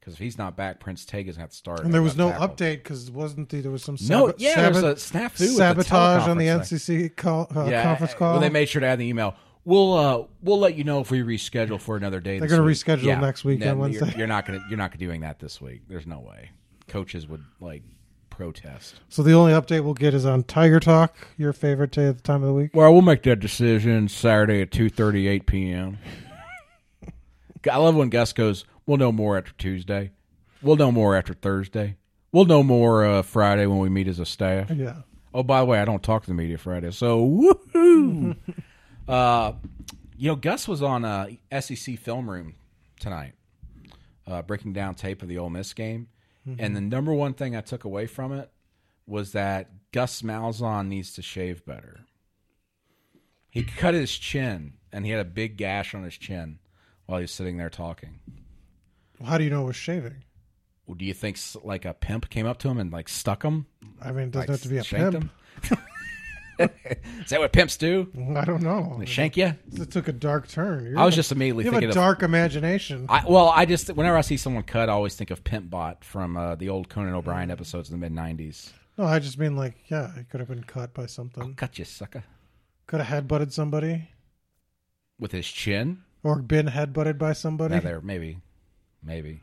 Because if he's not back, Prince Tega's going to to start. And there was no left tackle. update because wasn't the, there was some No, sabo- yeah, sabot- there's a snafu with the sabotage on the. NCC call, uh, conference call. Well, they made sure to add the email. We'll uh, we'll let you know if we reschedule for another day. They're gonna week." reschedule next week on you're- You're, not gonna you're not doing that this week. There's no way. Coaches would like protest. so the only update we'll get is on Tiger Talk, your favorite day at the time of the week. Well, we'll make that decision Saturday at two thirty eight p.m. I love when Gus goes. We'll know more after Tuesday. We'll know more after Thursday. We'll know more uh, Friday when we meet as a staff. Yeah, Oh, by the way, I don't talk to the media Friday, so woohoo! uh, you know, Gus was on uh, SEC Film Room tonight, uh, breaking down tape of the Ole Miss game, and the number one thing I took away from it was that Gus Malzahn needs to shave better. He cut his chin, and he had a big gash on his chin while he was sitting there talking. how do you know it was shaving? Well, do you think like a pimp came up to him and like stuck him? I mean, it doesn't Like, have to be a pimp. Is that what pimps do? I don't know. They shank you? It took a dark turn. You're I was a- just immediately you have a thinking of. dark imagination. I, well, I just whenever I see someone cut, I always think of Pimp Bot from uh, the old Conan O'Brien episodes in the mid '90s. no, I just mean like, yeah, it could have been cut by something. Cut you, sucker, Could have headbutted somebody, with his chin. Or been headbutted by somebody. Yeah, there, maybe, maybe.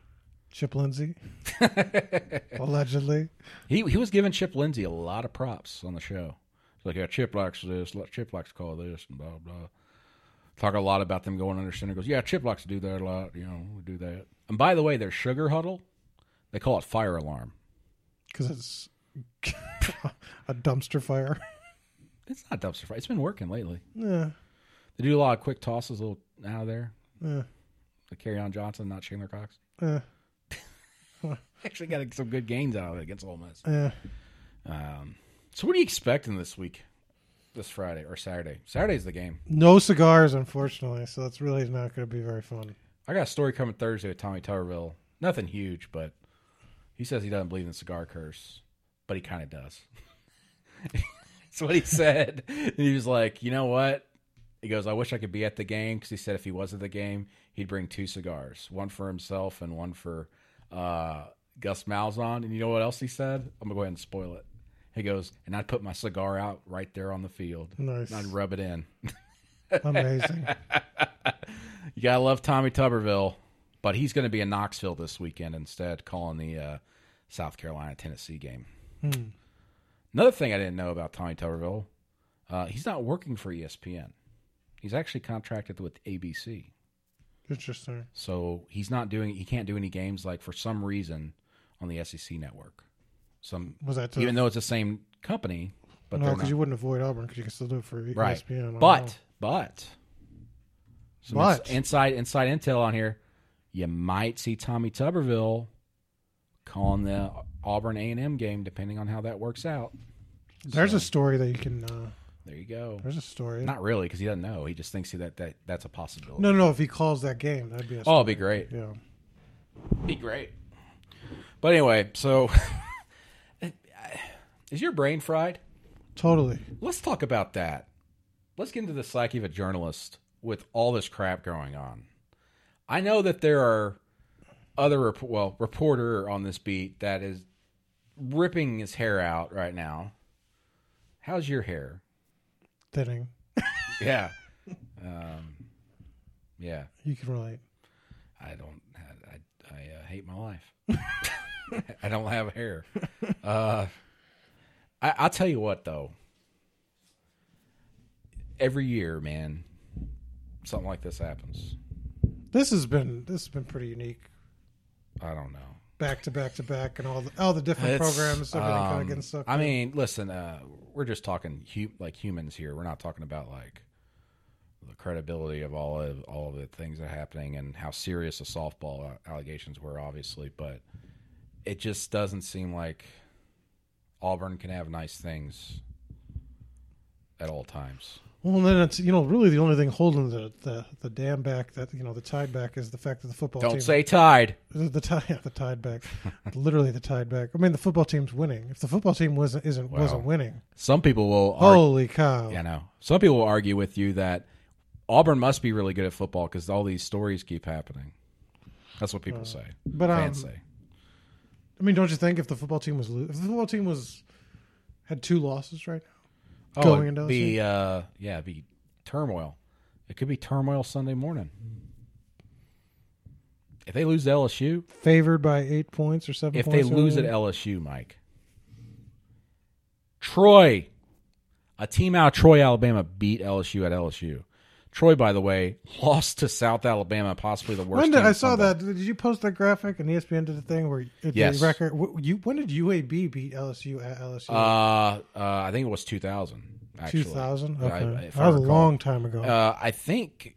Chip Lindsey, allegedly. He he was giving Chip Lindsey a lot of props on the show. It's like, yeah, Chip likes this, Chip likes to call this, and blah blah. Talk a lot about them going under center. Goes, yeah, Chip likes to do that a lot. You know, we do that. And by the way, their sugar huddle, they call it fire alarm. because it's a dumpster fire. It's not dumpster fire. It's been working lately. yeah, They do a lot of quick tosses, a little out of there. yeah, Like Kerryon Johnson, not Chandler Cox. yeah, Actually, got some good gains out of it against Ole Miss. yeah. Um, so, what are you expecting this week, this Friday or Saturday? Saturday's the game. No cigars, unfortunately, so that's really not going to be very fun. I got a story coming Thursday with Tommy Tuberville. Nothing huge, but he says he doesn't believe in the cigar curse, but he kind of does. That's what he said. And he was like, you know what? He goes, I wish I could be at the game because he said if he was at the game, he'd bring two cigars, one for himself and one for uh, Gus Malzahn. And you know what else he said? I'm gonna go ahead and spoil it. He goes, and I'd put my cigar out right there on the field. Nice. And I'd rub it in. Amazing. You gotta love Tommy Tuberville, but he's going to be in Knoxville this weekend instead, calling the uh, South Carolina Tennessee game. Hmm. Another thing I didn't know about Tommy Tuberville, uh, he's not working for ESPN. He's actually contracted with ABC, Interesting. so he's not doing. He can't do any games like for some reason on the SEC network. Some Was that even though it's the same company, but no? Because you wouldn't avoid Auburn because you can still do it for right. ESPN. Don't know. But but some But. inside inside intel on here, you might see Tommy Tuberville calling the Auburn A and M game, depending on how that works out. there's So, a story that you can. Uh, there you go. there's a story. Not really, because he doesn't know. He just thinks that, that that's a possibility. no, no, no. If he calls that game, that'd be. A Oh, it'd be great. Yeah. Be great. But anyway, so is your brain fried? Totally. Let's talk about that. Let's get into the psyche of a journalist with all this crap going on. I know that there are other well reporter on this beat that is ripping his hair out right now. How's your hair? Thinning. Yeah, um, yeah. You can relate. I don't. I I, I uh, hate my life. I don't have hair. Uh, I, I'll tell you what, though. Every year, man, something like this happens. This has been this has been pretty unique. I don't know. Back to back to back, and all the all the different It's, programs, everything kind um, of getting sucked. I in. mean, listen, uh, we're just talking hu- like humans here. We're not talking about like the credibility of all of all of the things that are happening and how serious the softball allegations were, obviously. But it just doesn't seem like Auburn can have nice things at all times. Well, then it's you know really the only thing holding the, the, the dam back that you know the tide back is the fact that the football Don't team say tied. the, the tide yeah, the tide back literally the tide back. I mean the football team's winning. If the football team wasn't isn't Well, wasn't winning, Some people will. Argue, holy cow! yeah, no. Some people will argue with you that Auburn must be really good at football because all these stories keep happening. That's what people say. But um, Fans say. I mean, don't you think if the football team was lo- if the football team was had two losses right now, Oh, going into be uh, yeah, be turmoil. It could be turmoil Sunday morning. If they lose to LSU, favored by eight points or seven, if they lose at? LSU, Mike, Troy, a team out of Troy, Alabama, beat LSU at LSU. Troy, by the way, lost to South Alabama, possibly the worst. When did I saw that? Did you post that graphic? And ESPN did a thing where it, Yes. record. You when did UAB beat LSU at LSU? Uh, uh, I think it was two thousand. Two thousand. Okay, if that I was a long time ago. Uh, I think.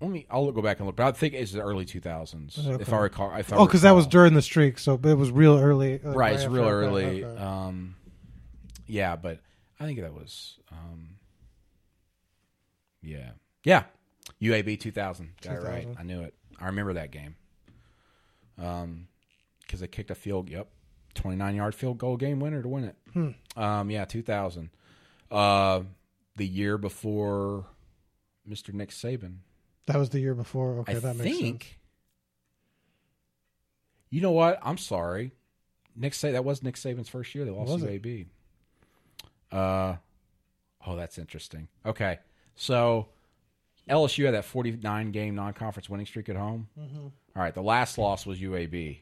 Let me. I'll go back and look, but I think it's the early 2000s, Okay. if I recall. If I oh, because that was during the streak, so it was real early. uh, right. It's real early. okay. Um, yeah, but I think that was. Um, yeah, yeah. UAB 2000. Got it right. I knew it. I remember that game. Um, because they kicked a field. Yep, 29 yard field goal game winner to win it. Hmm. Um, yeah, 2000. Uh, the year before Mr. Nick Saban. That was the year before. Okay, I that makes think. sense. You know what? I'm sorry. Nick Sa- that was Nick Saban's first year. They lost Was to it? UAB. Uh, oh, that's interesting. Okay, so LSU had that 49 game non conference winning streak at home. All right, the last loss was UAB.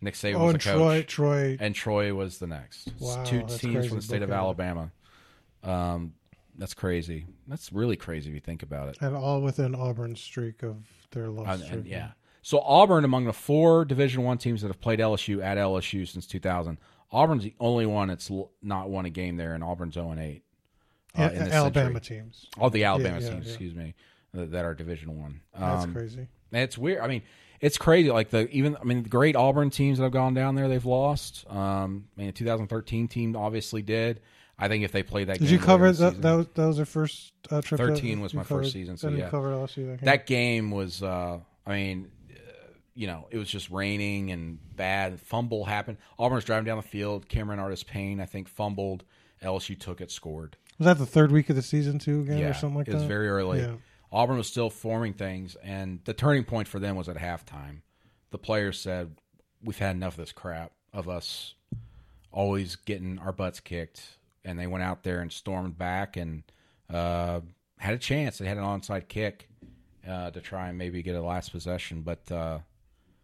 Nick Saban Mm-hmm. Oh, was the coach, Troy, Troy. and Troy was the next. Wow, Two teams crazy from the state of. Alabama. Um, that's crazy. That's really crazy if you think about it. and all within Auburn's streak of their loss. And- and, streak. yeah. So Auburn, among the four Division One teams that have played LSU at LSU since 2000, Auburn's the only one that's not won a game there, and Auburn's 0 and 8. Uh, in Alabama century. teams. All the Alabama yeah, teams, yeah. excuse me, that, that are Division One. That's Um, crazy. and it's weird. I mean, it's crazy. Like the even I mean, the great Auburn teams that have gone down there, they've lost. Um, I mean, the 2013 team obviously did. I think if they played that, Did game you cover the that? That was that was their first uh, trip. 13 was my first season, so yeah. covered LSU. That, game. that game was uh i mean uh, you know it was just raining and bad fumble happened auburn was driving down the field cameron artis payne i think fumbled lsu took it scored was that the third week of the season too, again, yeah or something like that? it that. was very early Yeah. Auburn was still forming things and the turning point for them was at halftime the players said we've had enough of this crap of us always getting our butts kicked, and they went out there and stormed back and uh, had a chance. They had an onside kick uh, to try and maybe get a last possession, but uh,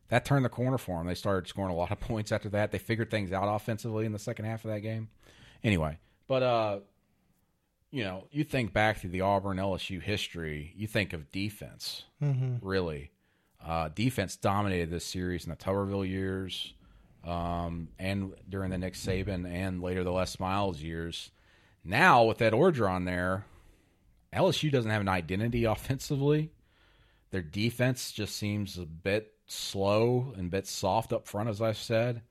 that turned the corner for them. They started scoring a lot of points after that. They figured things out offensively in the second half of that game. Anyway, but uh, you know, you think back to the Auburn LSU history, you think of defense, Mm-hmm. really. Uh, defense dominated this series in the Tuberville years, um, and during the Nick Saban and later the Les Miles years. Now with Ed Orgeron there, LSU doesn't have an identity offensively. Their defense just seems a bit slow and a bit soft up front, as I've said.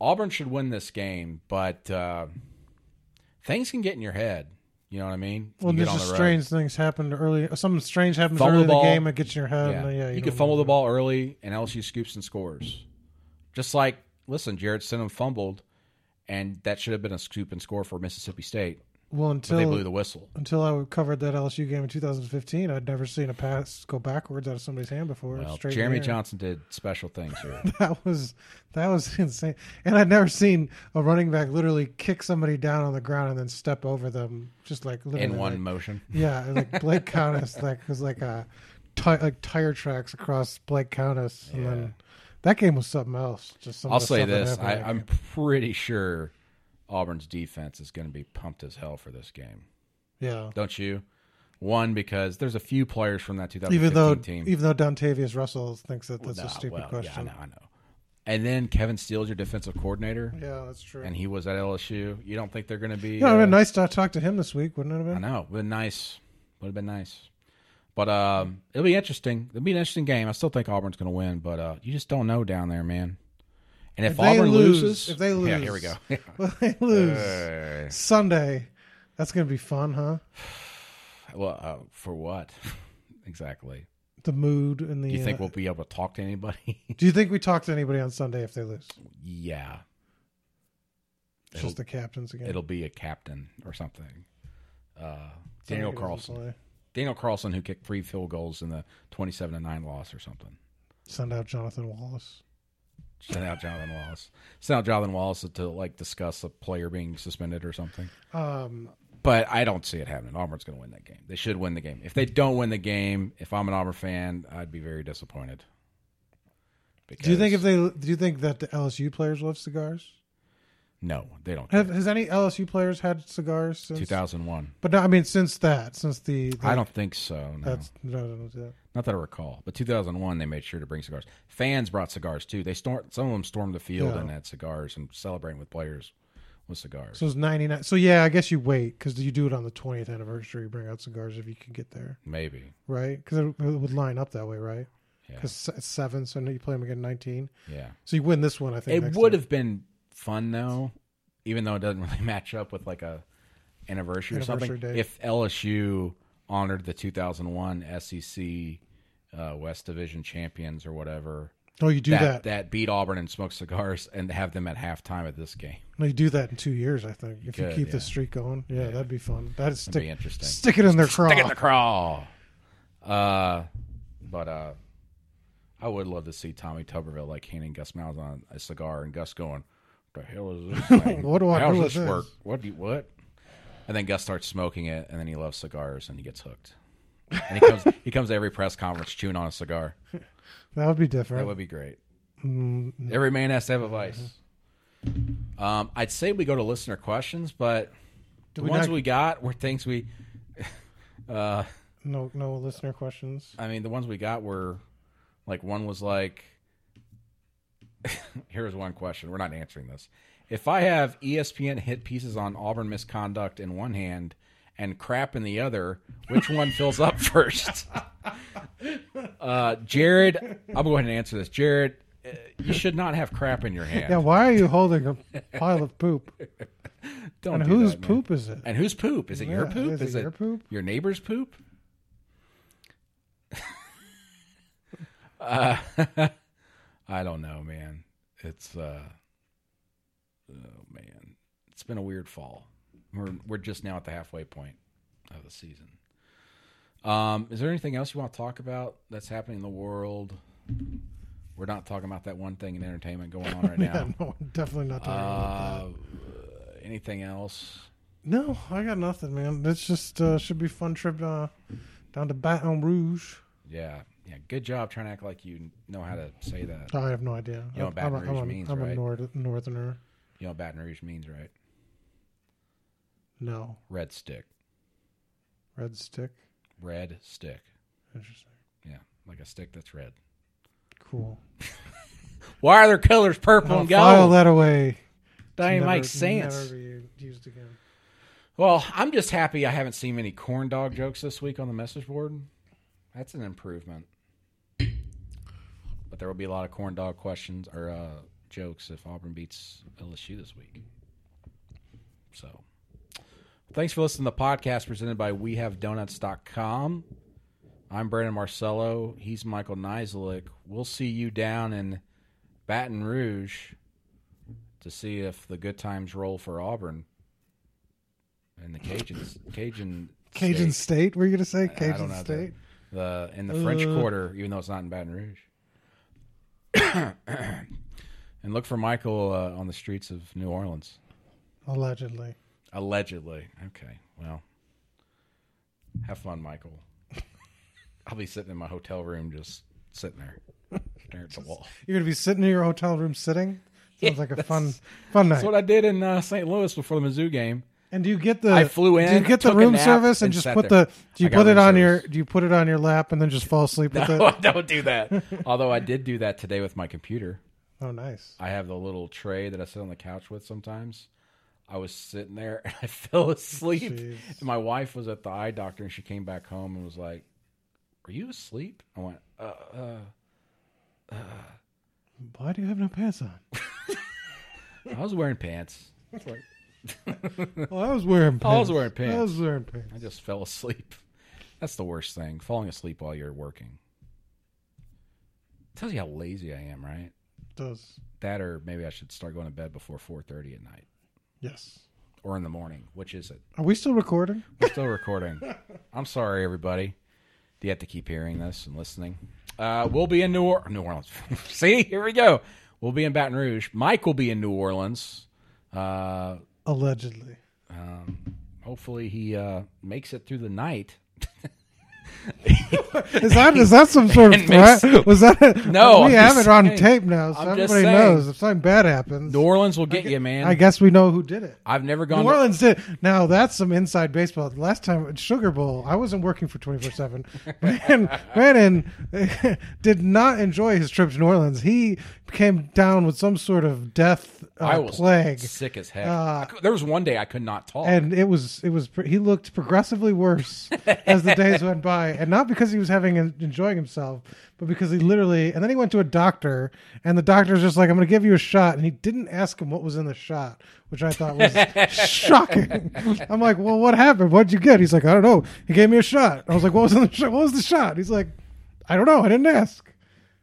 Auburn should win this game, but uh, things can get in your head. You know what I mean? Well, there's just the strange things happened early. Something strange happens Fumble early in the game. It gets in your head. Yeah, and, yeah you, you can fumble the ball early, and LSU scoops and scores. Just like, listen, Jarrett Stidham fumbled, and that should have been a scoop and score for Mississippi State, Well, but they blew until the whistle. until I covered that LSU game in 2015, I'd never seen a pass go backwards out of somebody's hand before. Well, straight Jeremy. Johnson did special things here. That was that was insane, and I'd never seen a running back literally kick somebody down on the ground and then step over them, just like literally in one like- motion. Yeah, like Blake Countess, like was like a like tire tracks across Blake Countess, and Yeah. then that game was something else. Just some I'll say this: I, I'm pretty sure Auburn's defense is going to be pumped as hell for this game. yeah. Don't you? One because there's a few players from that 2015 Even though team. even though Dontavius Russell thinks that that's Nah, a stupid well, question. Yeah, I know, I know. And then Kevin Steele's your defensive coordinator, Yeah, that's true. and he was at LSU. You don't think they're going to be? yeah, it'd uh, been nice to talk to him this week, wouldn't it have been? I know. Would have been nice. Would have been nice. But um, it'll be interesting. It'll be an interesting game. I still think Auburn's going to win, but uh, you just don't know down there, man. And if, If they Auburn lose- loses, if they lose, yeah, here we go. Well, they lose Uh, Sunday. That's gonna be fun, huh? well, uh, for what exactly? The mood and the. Do you think uh, we'll be able to talk to anybody? Do you think we talk to anybody on Sunday if they lose? yeah, It's just the captains again. it'll be a captain or something. Uh, Daniel Carlson. Daniel Carlson, who kicked three field goals in the twenty-seven to nine loss or something. Send out Jonathan Wallace. Send out Jonathan Wallace. Send out Jonathan Wallace to like discuss a player being suspended or something. Um, But I don't see it happening. Auburn's going to win that game. They should win the game. If they don't win the game, if I'm an Auburn fan, I'd be very disappointed. do you think if they? Do you think that the LSU players love cigars? No, they don't. Have, has any LSU players had cigars since? 2001. But no, I mean, since that, since the, the I don't think so. No. That's no, no, no, no. Not that I recall. But 2001, they made sure to bring cigars. Fans brought cigars too. They storm. Some of them stormed the field Yeah. and had cigars and celebrating with players with cigars. So it's ninety nine. So yeah, I guess you wait because you do it on the twentieth anniversary. You bring out cigars if you can get there, Maybe. right? Because it, it would line up that way, right? Yeah. Because it's seven, so you play them again nineteen. Yeah. So you win this one, I think. It would time. have been fun though, even though it doesn't really match up with like a anniversary, or something. Anniversary date. If LSU honored the 2001 SEC uh, West Division champions or whatever, Oh, you do that, that. beat Auburn and smoked cigars and have them at halftime at this game, No, you do that in two years, I think. If you keep yeah. the streak going, yeah, that'd be fun. That'd that'd be interesting. stick it in their craw. Stick it in the crawl. Uh, but uh, I would love to see Tommy Tuberville like handing Gus Malzahn a cigar and Gus going, "What "The hell is this? What do I How's do this this?" work? What do you, what?" And then Gus starts smoking it, and then he loves cigars, and he gets hooked. And he comes he comes to every press conference chewing on a cigar. that would be different. That would be great. Mm, Every man has to have a vice. Um, I'd say we go to listener questions, but the we ones not- we got were things we. Uh, no, no listener questions. I mean, the ones we got were like one was like, here's one question. We're not answering this. If I have ESPN hit pieces on Auburn misconduct in one hand and crap in the other, which one fills up first? Uh, Jared, I'll go ahead and answer this. Jared, uh, you should not have crap in your hand. Yeah, why are you holding a pile of poop? Don't And do whose that, man. poop is it? And whose poop? Is it your Yeah, poop? is it your poop? your neighbor's poop? uh, I don't know, man. It's uh, oh man, it's been a weird fall. We're we're just now at the halfway point of the season. Um, is there anything else you want to talk about that's happening in the world? We're not talking about that one thing in entertainment going on right Yeah, now. no, definitely not talking about Uh, that. anything else? No, I got nothing, man. This just uh, should be a fun trip uh, down to Baton Rouge. Yeah, yeah. Good job trying to act like you know how to say that. I have no idea. You know what I'm, Baton I'm, Rouge a, means, I'm right? a nord- northerner. You know what Baton Rouge means, right? No, Red stick. red stick. Red stick. Interesting. Yeah, like a stick that's red. Cool. Why are their colors purple I'll and file gold? that away. That ain't Never- make sense. Never used again. Well, I'm just happy I haven't seen many corn dog jokes this week on the message board. That's an improvement. But there will be a lot of corn dog questions or uh, jokes if Auburn beats LSU this week. So, thanks for listening to the podcast presented by WeHaveDoughnuts.com. I'm Brandon Marcello. He's Michael Niziolek. We'll see you down in Baton Rouge to see if the good times roll for Auburn and the Cajuns. Cajun Cajun State. State? Were you gonna say I Cajun don't know State? the, the in the French Uh. Quarter, even though it's not in Baton Rouge. and look for Michael uh, on the streets of New Orleans. Allegedly. Allegedly. Okay. Well, have fun, Michael. I'll be sitting in my hotel room, just sitting there, staring at the wall. You're gonna be sitting in your hotel room sitting. Sounds Yeah, like a fun, fun night. That's what I did in uh, St. Louis before the Mizzou game. And do you get the? I flew in, Do you get the room service and, and just put there. the? Do you put it on your? Do you put it on your lap and then just fall asleep with No, it? don't do that. Although I did do that today with my computer. Oh, nice. I have the little tray that I sit on the couch with sometimes. I was sitting there and I fell asleep. Jeez. And my wife was at the eye doctor and she came back home and was like, Are you asleep? I went, uh, uh, uh. Why do you have no pants on? I was wearing pants. Oh, I was wearing pants. I was wearing pants. I was wearing pants. I just fell asleep. That's the worst thing. Falling asleep while you're working. Tells you how lazy I am, right? Does. That or maybe I should start going to bed before 4.30 at night. Yes. Or in the morning. Which is it? Are we still recording? We're still recording. I'm sorry, everybody. Do you have to keep hearing this and listening? Uh, we'll be in New, or- New Orleans. See, here we go. We'll be in Baton Rouge. Mike will be in New Orleans. Uh, Allegedly. um, hopefully, he uh, makes it through the night. Is that is that some sort of threat? Was that a, No, We I'm have it on saying. tape now, so I'm everybody knows if something bad happens. New Orleans will get you, man. I guess we know who did it. I've never gone. New to- Orleans did. Now that's some inside baseball. Last time at Sugar Bowl, I wasn't working for twenty four seven. Brandon Brandon did not enjoy his trip to New Orleans. He came down with some sort of death uh, I was plague, sick as heck. Uh, there was one day I could not talk. and it was it was he looked progressively worse as the days went by, and not because he was having enjoying himself, but because he literally. And then he went to a doctor, and the doctor's just like, "I'm going to give you a shot," and he didn't ask him what was in the shot, which I thought was shocking. I'm like, "Well, what happened? What'd you get?" He's like, "I don't know." He gave me a shot. I was like, "What was in the shot? What was the shot?" He's like, "I don't know. I didn't ask."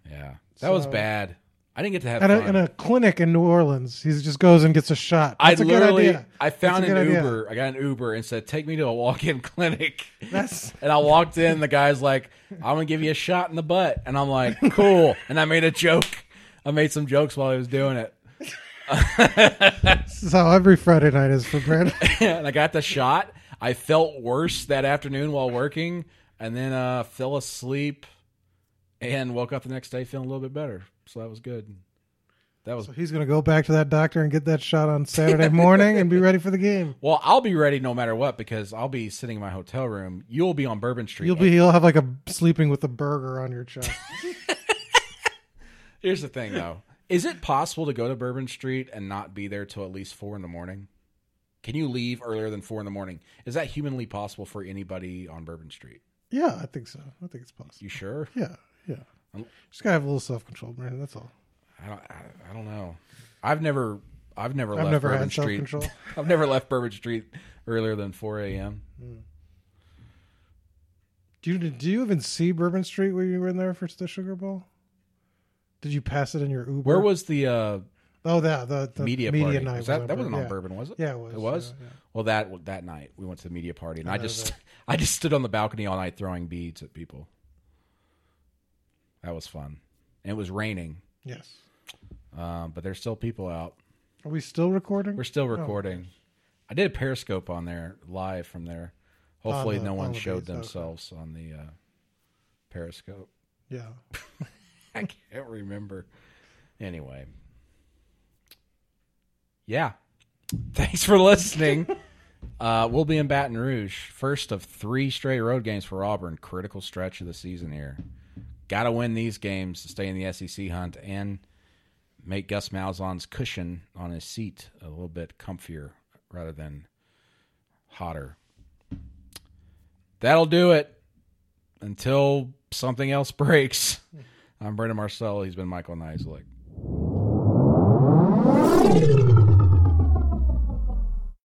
yeah, that was bad. I didn't get to have At a, fun. in a clinic in New Orleans, he just goes and gets a shot. I That's a good idea. I found an idea. Uber. I got an Uber and said, "Take me to a walk-in clinic." That's And I walked in. The guy's like, "I'm gonna give you a shot in the butt," and I'm like, "Cool." and I made a joke. I made some jokes while I was doing it, this is how every Friday night is for Brandon. and I got the shot. I felt worse that afternoon while working, and then uh, fell asleep, and woke up the next day feeling a little bit better. So that was good. That was So he's going to go back to that doctor and get that shot on Saturday morning and be ready for the game. well. I'll be ready no matter what because I'll be sitting in my hotel room. You'll be on Bourbon Street. You'll be you'll have like a sleeping with a burger on your chest. Here's the thing, though. Is it possible to go to Bourbon Street and not be there till at least four in the morning? Can you leave earlier than four in the morning? Is that humanly possible for anybody on Bourbon Street? yeah, I think so. I think it's possible. You sure? Yeah, yeah. Just gotta have a little self control, man. That's all. I don't. I, I don't know. I've never. I've never I've left never Bourbon had Street. control. I've never left Bourbon Street earlier than four a.m. Do you do you even see Bourbon Street where you were in there for the Sugar Bowl? Did you pass it in your Uber? Where was the uh, Oh, that the, the media, media party? night. Was that that wasn't Bourbon. on yeah. Bourbon, was it? Yeah, it was. It was. yeah, yeah. Well, that that night we went to the media party, and I just I just stood on the balcony all night throwing beads at people. That was fun, and it was raining. Yes. Um, but there's still people out. Are we still recording? We're still recording. I did a Periscope on there live from there. Hopefully, the- no one on the showed base, okay. themselves on the uh, Periscope. Yeah. I can't remember. Anyway, yeah. Thanks for listening. uh, we'll be in Baton Rouge, first of three straight road games for Auburn. Critical stretch of the season here. Got to win these games to stay in the SEC hunt and make Gus Malzahn's cushion on his seat a little bit comfier rather than hotter. That'll do it until something else breaks. I'm Brandon Marcello. He's been Michael Niziolek.